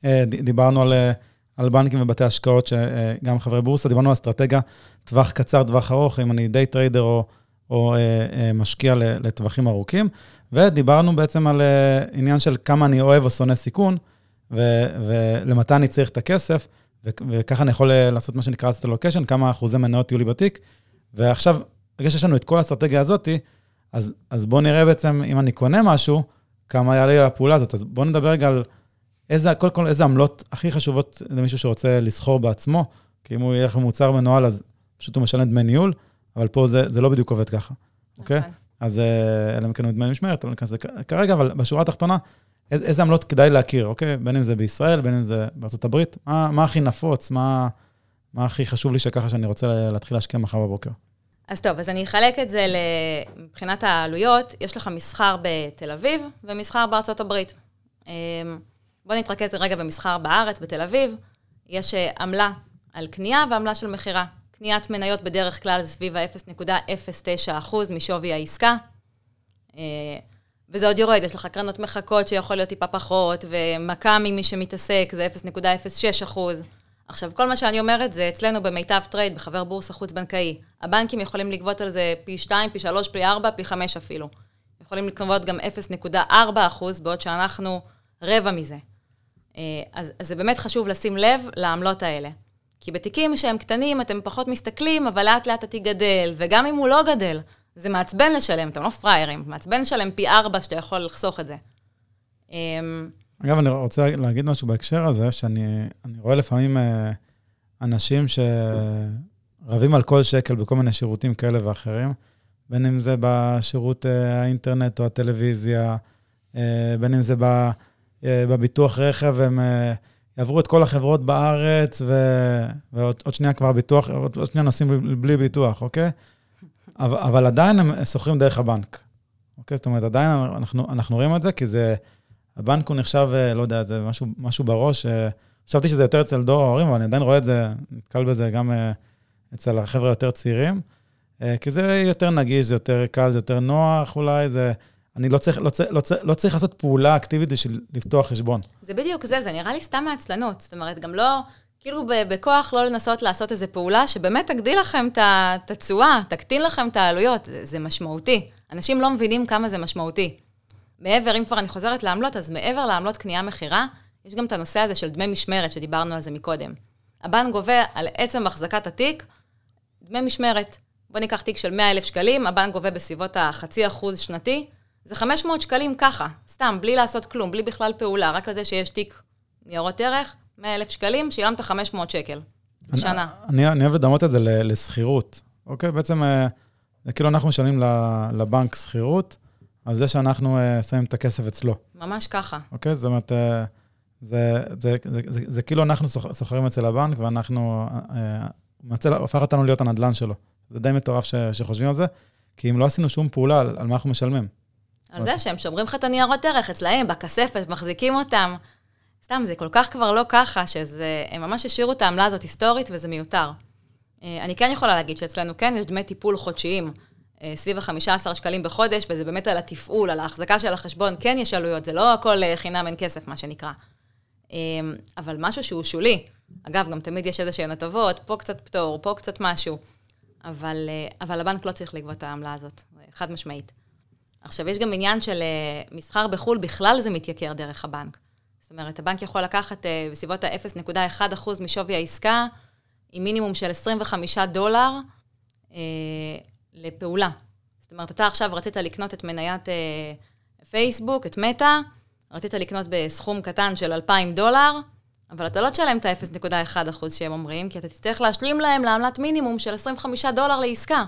S2: אה, דיברנו על, אה, על בנקים ובתי השקעות, שגם חברי בורסה, דיברנו על אסטרטגיה, טווח קצר, טווח ארוך, אם אני day trader או, או אה, אה, משקיע לטווחים ארוכים. ודיברנו בעצם על אה, עניין של כמה אני אוהב או שונא סיכון, ו- ולמתי אני צריך את הכסף, ו- וככה אני יכול לעשות מה שנקרא asset allocation, כמה אחוזי מניות יהיו לי בתיק. ועכשיו, בגלל שיש לנו את כל האסטרטגיה הזאתי, אז, אז בואו נראה בעצם, אם אני קונה משהו, כמה יעלה לי על הפעולה הזאת. אז בואו נדבר רגע על איזה, קודם כל, איזה עמלות הכי חשובות למישהו שרוצה לסחור בעצמו, כי אם הוא יהיה לך מוצר מנוהל, אז פשוט הוא משלם דמי ניהול, אבל פה זה, זה לא בדיוק עובד ככה, אוקיי?
S3: נכון.
S2: אז אה, אלא אם כן הוא דמי משמרת, לא ניכנס לזה כ- כרגע, אבל בשורה התחתונה, איזה, איזה עמלות כדאי להכיר, אוקיי? בין אם זה בישראל, בין אם זה בארצות הברית, מה, מה הכי נפוץ, מה, מה הכי חשוב לי שככה שאני רוצה להתחיל להשקיע מחר בבוקר.
S3: אז טוב, אז אני אחלק את זה מבחינת העלויות. יש לך מסחר בתל אביב ומסחר בארצות הברית. אמ, בוא נתרכז רגע במסחר בארץ, בתל אביב. יש אה, עמלה על קנייה ועמלה של מכירה. קניית מניות בדרך כלל סביב ה-0.09% משווי העסקה. אה, וזה עוד יורד, יש לך קרנות מחקות שיכול להיות טיפה פחות, ומק"מ, מי שמתעסק, זה 0.06 אחוז. עכשיו, כל מה שאני אומרת זה אצלנו במיטב טרייד, בחבר בורסה חוץ-בנקאי. הבנקים יכולים לגבות על זה פי 2, פי 3, פי 4, פי 5 אפילו. יכולים לגבות גם 0.4 אחוז, בעוד שאנחנו רבע מזה. אה, אז, אז זה באמת חשוב לשים לב לעמלות האלה. כי בתיקים שהם קטנים, אתם פחות מסתכלים, אבל לאט לאט התיק גדל, וגם אם הוא לא גדל, זה מעצבן לשלם, אתם לא פראיירים, מעצבן לשלם פי ארבע שאתה יכול לחסוך את זה. אמ,
S2: אגב, אני רוצה להגיד משהו בהקשר הזה, שאני אני רואה לפעמים אה, אנשים שרבים על כל שקל בכל מיני שירותים כאלה ואחרים, בין אם זה בשירות אה, האינטרנט או הטלוויזיה, בין אם זה ב, אה, בביטוח רכב, הם אה, יעברו את כל החברות בארץ, ו, ועוד עוד שנייה כבר ביטוח, עוד, שנייה נוסעים בלי, ביטוח, אוקיי? אבל, אבל עדיין הם שוכרים דרך הבנק. אוקיי? זאת אומרת, עדיין אנחנו, אנחנו רואים את זה, כי זה... הבנק הוא נחשב, אה, לא יודע, זה משהו, משהו בראש. אה, חשבתי שזה יותר אצל דור ההורים, אבל אני עדיין רואה את זה, נתקל בזה גם אה, אצל החבר'ה היותר צעירים. אה, כי זה יותר נגיש, זה יותר קל, זה יותר נוח אולי, זה... אני לא צריך, לא, צריך, לא, צריך, לא צריך לעשות פעולה אקטיבית בשביל לפתוח חשבון.
S3: זה בדיוק זה, זה נראה לי סתם מעצלנות. זאת אומרת, גם לא, כאילו בכוח לא לנסות לעשות איזו פעולה שבאמת תגדיל לכם את התשואה, תקטין לכם את העלויות, זה, זה משמעותי. אנשים לא מבינים כמה זה משמעותי. מעבר, אם כבר אני חוזרת לעמלות, אז מעבר לעמלות קנייה-מכירה, יש גם את הנושא הזה של דמי משמרת, שדיברנו על זה מקודם. הבנק גובה על עצם החזקת התיק דמי משמרת. בוא ניקח תיק של 100,000 שקלים, הבנק גובה בסביבות החצי אחוז שנתי, זה 500 שקלים ככה, סתם, בלי לעשות כלום, בלי בכלל פעולה, רק לזה שיש תיק ניירות ערך, 100,000 שקלים, שילמת 500 שקל בשנה.
S2: אני, אני אוהב לדמות את זה לשכירות, אוקיי? בעצם אה, זה כאילו אנחנו משלמים לבנק שכירות, על זה שאנחנו אה, שמים את הכסף אצלו.
S3: ממש ככה.
S2: אוקיי? זאת אומרת, אה, זה, זה, זה, זה, זה כאילו אנחנו סוחרים אצל הבנק, ואנחנו, מנצל, הופך אותנו להיות הנדלן שלו. זה די מטורף ש, שחושבים על זה, כי אם לא עשינו שום פעולה, על, על מה אנחנו משלמים.
S3: על זה שהם שומרים לך את הניירות ערך אצלהם, בכספת, מחזיקים אותם. סתם, זה כל כך כבר לא ככה, שהם ממש השאירו את העמלה הזאת היסטורית, וזה מיותר. אה, אני כן יכולה להגיד שאצלנו כן יש דמי טיפול חודשיים, אה, סביב ה-15 שקלים בחודש, וזה באמת על התפעול, על ההחזקה של החשבון, כן יש עלויות, זה לא הכל אה, חינם אין כסף, מה שנקרא. אה, אבל משהו שהוא שולי, אגב, גם תמיד יש איזה שהן הטבות, פה קצת פטור, פה קצת משהו, אבל, אבל הבנק לא צריך לגבות את העמלה הזאת, חד משמעית. עכשיו, יש גם עניין של אה, מסחר בחו"ל, בכלל זה מתייקר דרך הבנק. זאת אומרת, הבנק יכול לקחת אה, בסביבות ה-0.1% משווי העסקה, עם מינימום של 25 דולר אה, לפעולה. זאת אומרת, אתה עכשיו רצית לקנות את מניית אה, פייסבוק, את מטא, רצית לקנות בסכום קטן של 2,000 דולר, אבל אתה לא תשלם את ה-0.1% שהם אומרים, כי אתה תצטרך להשלים להם לעמלת מינימום של 25 דולר לעסקה.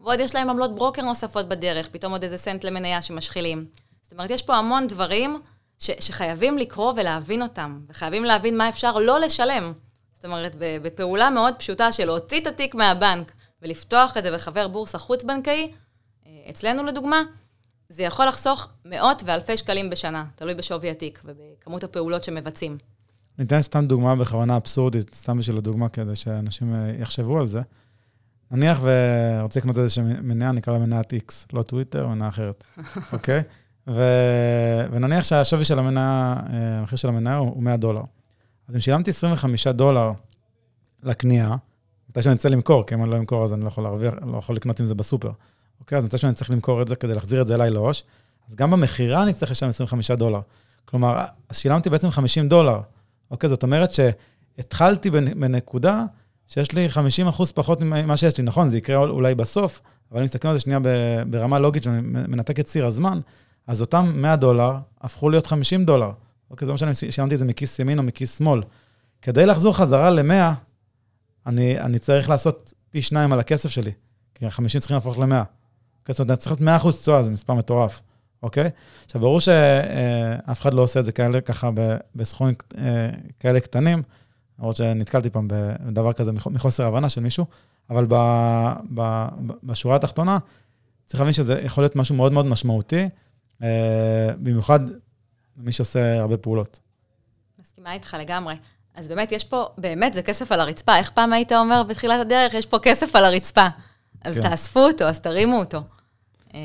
S3: ועוד יש להם עמלות ברוקר נוספות בדרך, פתאום עוד איזה סנט למניה שמשחילים. זאת אומרת, יש פה המון דברים ש- שחייבים לקרוא ולהבין אותם, וחייבים להבין מה אפשר לא לשלם. זאת אומרת, בפעולה מאוד פשוטה של להוציא את התיק מהבנק ולפתוח את זה בחבר בורסה חוץ-בנקאי, אה, אצלנו לדוגמה, זה יכול לחסוך מאות ואלפי שקלים בשנה, תלוי בשווי התיק ובכמות הפעולות שמבצעים.
S2: ניתן סתם דוגמה בכוונה אבסורדית, סתם בשביל הדוגמה, כדי שאנשים אה, יחשבו על זה. נניח ורוצה לקנות איזושהי מניה, נקרא לה מניית X, לא טוויטר, מניה אחרת, אוקיי? ו... ונניח שהשווי של המניה, אה, המחיר של המניה הוא 100 דולר. אז אם שילמתי 25 דולר לקנייה, מתי שאני אצא למכור, כי אם אני לא אמכור אז אני לא יכול להרוויח, לא יכול לקנות עם זה בסופר. אוקיי? אז מתי שאני צריך למכור את זה כדי להחזיר את זה אליי לעו"ש, אז גם במכירה אני צריך לשלם 25 דולר. כלומר, אז שילמתי בעצם 50 דולר. אוקיי? זאת אומרת שהתחלתי בנקודה שיש לי 50 אחוז פחות ממה שיש לי. נכון, זה יקרה אולי בסוף, אבל אם מסתכלים על זה שנייה ברמה לוגית, שאני מנתק את ציר הזמן, אז אותם 100 דולר הפכו להיות 50 דולר. אוקיי, זה לא משנה אם שילמתי את זה מכיס ימין או מכיס שמאל. כדי לחזור חזרה ל-100, אני, אני צריך לעשות פי שניים על הכסף שלי, כי ה-50 צריכים להפוך ל-100. אוקיי, זאת אומרת, צריך להיות 100% תשואה, זה מספר מטורף, אוקיי? עכשיו, ברור שאף אחד לא עושה את זה כאלה, ככה בסכומים אה, כאלה קטנים, למרות שנתקלתי פעם בדבר כזה מחוסר הבנה של מישהו, אבל ב, ב, בשורה התחתונה, צריך להבין שזה יכול להיות משהו מאוד מאוד משמעותי, אה, במיוחד למי שעושה הרבה פעולות.
S3: מסכימה איתך לגמרי. אז באמת, יש פה, באמת, זה כסף על הרצפה. איך פעם היית אומר בתחילת הדרך, יש פה כסף על הרצפה. אז כן. תאספו אותו, אז תרימו אותו. אה,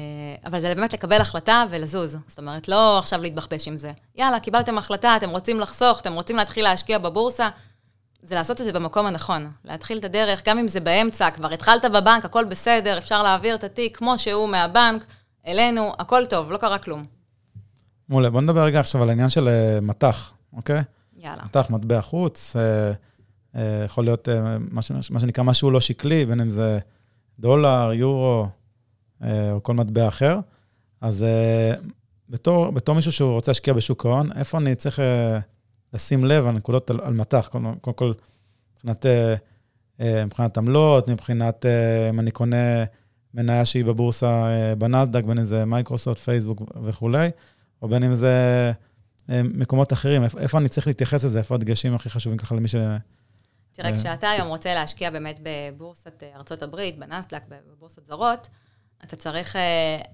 S3: אבל זה באמת לקבל החלטה ולזוז. זאת אומרת, לא עכשיו להתבחבש עם זה. יאללה, קיבלתם החלטה, אתם רוצים לחסוך, אתם רוצים להתחיל להשקיע בבורסה, זה לעשות את זה במקום הנכון. להתחיל את הדרך, גם אם זה באמצע, כבר התחלת בבנק, הכל בסדר, אפשר להעביר את התיק כמו שהוא מהבנק, אלינו, הכל טוב, לא קרה כלום.
S2: מעולה, בוא נדבר רגע עכשיו על העניין של uh, מטח, אוקיי?
S3: יאללה.
S2: מטח, מטבע חוץ, uh, uh, יכול להיות uh, מה, ש, מה שנקרא משהו לא שקלי, בין אם זה דולר, יורו, uh, או כל מטבע אחר. אז uh, בתור, בתור מישהו שהוא רוצה להשקיע בשוק ההון, איפה אני צריך uh, לשים לב על נקודות על, על מטח? קודם כל, כל, מבחינת, uh, uh, מבחינת עמלות, מבחינת uh, אם אני קונה מניה שהיא בבורסה בנסדק, בין אם זה מייקרוסופט, פייסבוק וכולי. או בין אם זה אה, מקומות אחרים, איפה אני צריך להתייחס לזה, איפה הדגשים הכי חשובים ככה למי ש...
S3: תראה, אה, כשאתה היום רוצה להשקיע באמת בבורסת אה, ארה"ב, בנסדק, בבורסות זרות, אתה צריך,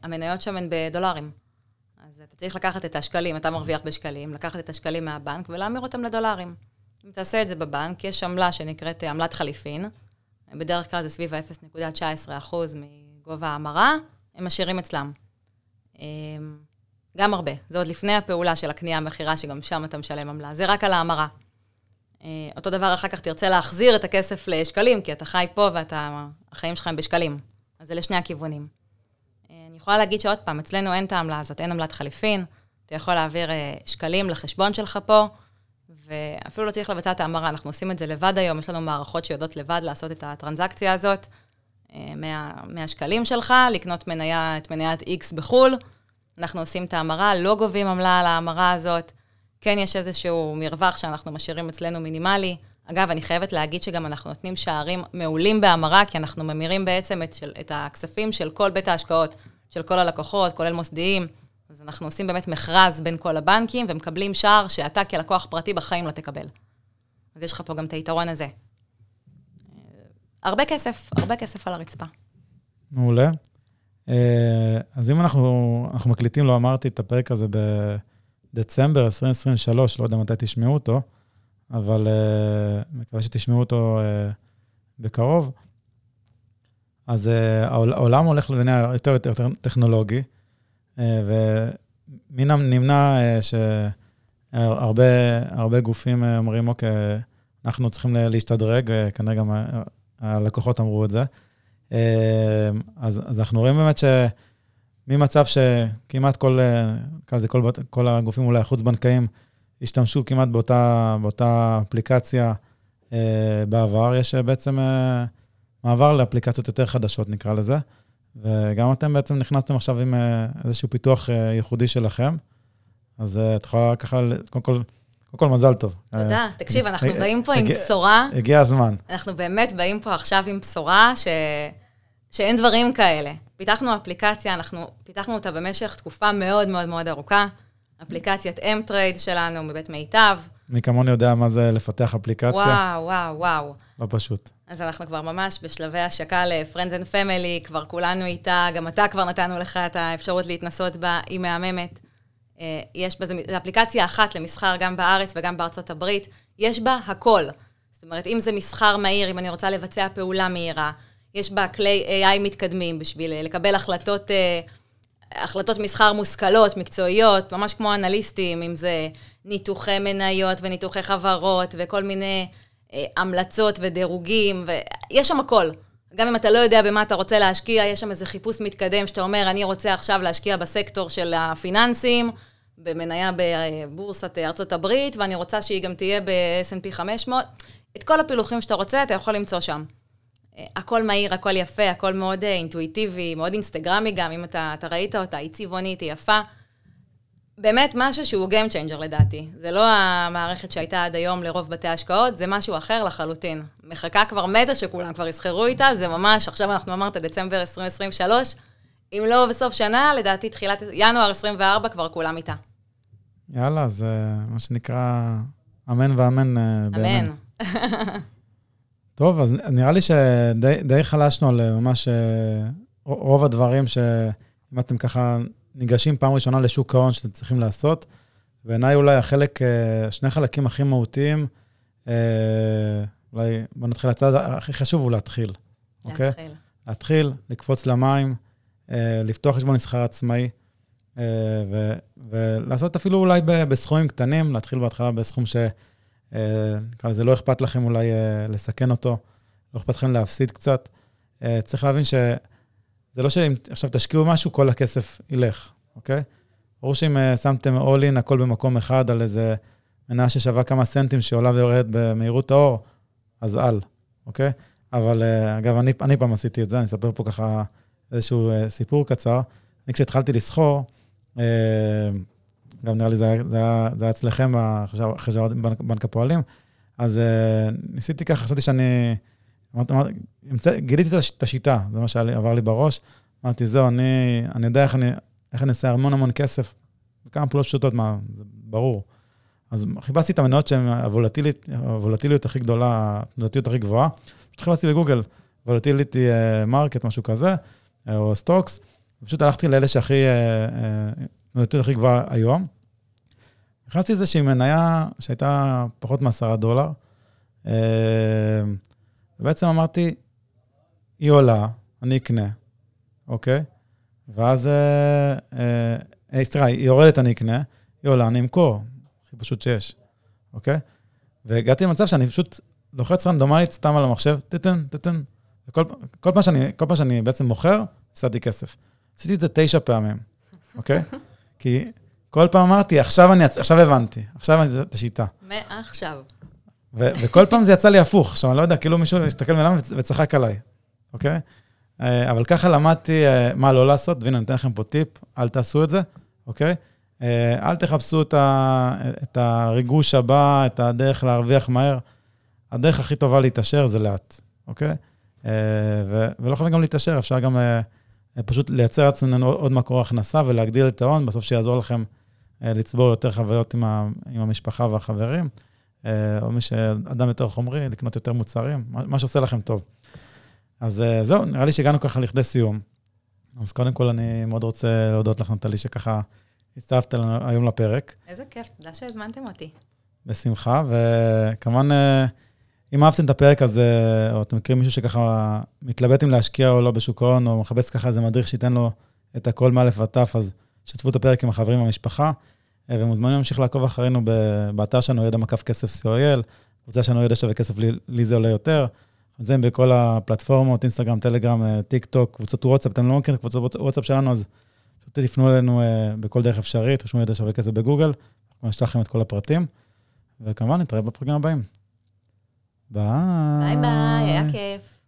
S3: המניות שם הן בדולרים. אז אתה צריך לקחת את השקלים, אתה מרוויח בשקלים, לקחת את השקלים מהבנק ולהמיר אותם לדולרים. אם תעשה את זה בבנק, יש עמלה שנקראת עמלת חליפין, בדרך כלל זה סביב ה-0.19% מגובה ההמרה, הם משאירים אצלם. גם הרבה. זה עוד לפני הפעולה של הקנייה-מכירה, שגם שם אתה משלם עמלה. זה רק על ההמרה. אה, אותו דבר, אחר כך תרצה להחזיר את הכסף לשקלים, כי אתה חי פה והחיים שלך הם בשקלים. אז זה לשני הכיוונים. אה, יכולה להגיד שעוד פעם, אצלנו אין את העמלה הזאת, אין עמלת חליפין. אתה יכול להעביר אה, שקלים לחשבון שלך פה, ואפילו לא צריך לבצע את ההמרה, אנחנו עושים את זה לבד היום, יש לנו מערכות שיודעות לבד לעשות את הטרנזקציה הזאת, מה, מהשקלים שלך, לקנות מניה, את מניית X בחו"ל, אנחנו עושים את ההמרה, לא גובים עמלה על ההמרה הזאת. כן יש איזשהו מרווח שאנחנו משאירים אצלנו מינימלי. אגב, אני חייבת להגיד שגם אנחנו נותנים שערים מעולים בהמרה, כי אנחנו ממירים בעצם את, של, את הכספים של כל בית ההשקעות, של כל הלקוחות, כולל מוסדיים. אז אנחנו עושים באמת מכרז בין כל הבנקים, ומקבלים שער שאתה כלקוח פרטי בחיים לא תקבל. אז יש לך פה גם את היתרון הזה. הרבה כסף, הרבה כסף על הרצפה.
S2: מעולה. אה, אז אם אנחנו, אנחנו מקליטים, לא אמרתי, את הפרק הזה בדצמבר 2023, לא יודע מתי תשמעו אותו, אבל uh, מקווה שתשמעו אותו uh, בקרוב. אז uh, העולם הולך לנהיה יותר ויותר טכנולוגי, uh, ומן הנמנע uh, שהרבה גופים אומרים, אוקיי, אנחנו צריכים להשתדרג, כנראה גם הלקוחות אמרו את זה. אה, אז, אז אנחנו רואים באמת שממצב שכמעט כל, אה, זה כל, כל הגופים אולי החוץ-בנקאיים השתמשו כמעט באותה, באותה אפליקציה אה, בעבר, יש בעצם אה, מעבר לאפליקציות יותר חדשות, נקרא לזה. וגם אתם בעצם נכנסתם עכשיו עם אה, איזשהו פיתוח אה, ייחודי שלכם. אז אה, את יכולה ככה, קודם כל, קודם כל מזל טוב.
S3: תודה. תקשיב, אנחנו באים פה עם בשורה.
S2: הגיע הזמן.
S3: אנחנו באמת באים פה עכשיו עם בשורה ש... שאין דברים כאלה. פיתחנו אפליקציה, אנחנו פיתחנו אותה במשך תקופה מאוד מאוד מאוד ארוכה. אפליקציית M-Trade שלנו מבית מיטב.
S2: מי כמוני יודע מה זה לפתח אפליקציה,
S3: וואו, וואו, וואו.
S2: לא פשוט.
S3: אז אנחנו כבר ממש בשלבי השקה ל-Friends and Family, כבר כולנו איתה, גם אתה כבר נתנו לך את האפשרות להתנסות בה, היא מהממת. אה, יש בזה, זו אפליקציה אחת למסחר גם בארץ וגם בארצות הברית, יש בה הכל. זאת אומרת, אם זה מסחר מהיר, אם אני רוצה לבצע פעולה מהירה, יש בה כלי AI מתקדמים בשביל אה, לקבל החלטות, אה, החלטות מסחר מושכלות, מקצועיות, ממש כמו אנליסטים, אם זה ניתוחי מניות וניתוחי חברות וכל מיני אה, המלצות ודירוגים, ויש שם הכל. גם אם אתה לא יודע במה אתה רוצה להשקיע, יש שם איזה חיפוש מתקדם שאתה אומר, אני רוצה עכשיו להשקיע בסקטור של הפיננסים, במניה בבורסת ארצות הברית, ואני רוצה שהיא גם תהיה ב-S&P 500. את כל הפילוחים שאתה רוצה, אתה יכול למצוא שם. אה, הכל מהיר, הכל יפה, הכל מאוד אה, אינטואיטיבי, מאוד אינסטגרמי גם, אם אתה, אתה ראית אותה, היא צבעונית, היא יפה. באמת משהו שהוא Game Changer לדעתי. זה לא המערכת שהייתה עד היום לרוב בתי ההשקעות, זה משהו אחר לחלוטין. מחכה כבר מתה שכולם כבר יסחרו איתה, זה ממש, עכשיו אנחנו אמרת דצמבר 2023, אם לא בסוף שנה, לדעתי תחילת ינואר 24 כבר כולם איתה.
S2: יאללה, זה מה שנקרא אמן ואמן אה.
S3: אמן.
S2: טוב, אז נראה לי שדי די חלשנו על אה, ממש אה, רוב הדברים שאם אתם ככה ניגשים פעם ראשונה לשוק ההון שאתם צריכים לעשות, בעיניי אולי החלק, אה, שני חלקים הכי מהותיים, אה, אולי בוא נתחיל, הצד הכי חשוב הוא להתחיל, אוקיי?
S3: להתחיל.
S2: להתחיל, לקפוץ למים, אה, לפתוח חשבון נסחר עצמאי, ו- ולעשות אפילו אולי בסכומים קטנים, להתחיל בהתחלה בסכום ש... נקרא לזה, לא אכפת לכם אולי לסכן אותו, לא אכפת לכם להפסיד קצת. צריך להבין שזה לא שאם עכשיו תשקיעו משהו, כל הכסף ילך, אוקיי? ברור שאם אה, שמתם all in הכל במקום אחד על איזה מניה ששווה כמה סנטים שעולה ויורדת במהירות האור, אז על, אוקיי? אבל אה, אגב, אני, אני פעם עשיתי את זה, אני אספר פה ככה איזשהו אה, סיפור קצר. אני כשהתחלתי לסחור, גם נראה לי זה היה, זה היה, זה היה אצלכם אחרי שעבדתי בנק הפועלים, אז ניסיתי ככה, חשבתי שאני... אמרתי, גיליתי את הש- את השיטה, זה מה שעבר לי בראש. אמרתי, זהו, אני, אני יודע איך אני, איך אני אעשה המון המון כסף, בכמה פעולות פשוטות, מה, זה ברור. אז חיפשתי את המניות שהן הוולטיליות, הכי גדולה, התנודתיות הכי גבוהה. פשוט חיפשתי בגוגל, volatility market, משהו כזה, אה, או stocks. פשוט הלכתי לאלה שהכי, אה, אה, התנודתיות הכי גבוהה היום. נכנסתי לאיזושהי מניה שהייתה פחות מעשרה דולר. ובעצם אמרתי, היא עולה, אני אקנה, אוקיי? ואז, אה, אה, אה, סליחה, היא יורדת, אני אקנה, היא עולה, אני אמכור. הכי פשוט שיש, אוקיי? והגעתי למצב שאני פשוט לוחץ רנדומלית סתם על המחשב, טטן, טטן. וכל כל פעם שאני, כל פעם שאני בעצם מוכר, הפסדתי כסף. עשיתי את זה תשע פעמים, אוקיי? כי כל פעם אמרתי, עכשיו אני, עכשיו הבנתי, עכשיו אני את השיטה.
S3: מעכשיו.
S2: ו- וכל פעם זה יצא לי הפוך. עכשיו, אני לא יודע, כאילו מישהו הסתכל וצ- וצחק עליי, אוקיי? אה, אבל ככה למדתי אה, מה לא לעשות, והנה, אני אתן לכם פה טיפ, אל תעשו את זה, אוקיי? אה, אל תחפשו את, ה- את הריגוש הבא, את הדרך להרוויח מהר. הדרך הכי טובה להתעשר זה לאט, אוקיי? ו- ולא חייבים גם להתעשר, אפשר גם פשוט לייצר לעצמנו עוד מקור הכנסה ולהגדיל את ההון, בסוף שיעזור לכם לצבור יותר חוויות עם, ה- עם המשפחה והחברים. אה, או מי שאדם יותר חומרי, לקנות יותר מוצרים, מה שעושה לכם טוב. אז אה, זהו, נראה לי שהגענו ככה לכדי סיום. אז קודם כל, אני מאוד רוצה להודות לך, נטלי, שככה הצטרפת לנו היום לפרק,
S3: איזה כיף, תודה שהזמנתם אותי.
S2: בשמחה, וכמובן, אה, אם אהבתם את הפרק הזה, או אתם מכירים מישהו שככה מתלבט אם להשקיע או לא בשוק ההון, או מחפש ככה איזה מדריך שייתן לו את הכל ועד תו, אז שתפו את הפרק עם החברים והמשפחה, ומוזמנים להמשיך לעקוב אחרינו באתר שלנו, ידע מקף כסף co.il, קבוצה שלנו ידע שווה כסף, לי זה עולה יותר. אנחנו נמצאים בכל הפלטפורמות, אינסטגרם, טלגרם, אה, טיק טוק, קבוצות וואטסאפ, אתם לא מכירים את קבוצות וואטסאפ שלנו, אז פשוט תפנו אלינו אה, בכל דרך אפשרית, תרשמו ידע שווה כסף בגוגל, אנחנו נשלח לכם את כל הפרטים, וכמובן, נתראה בפרקים הבאים. ביי.
S3: ביי ביי, היה כיף.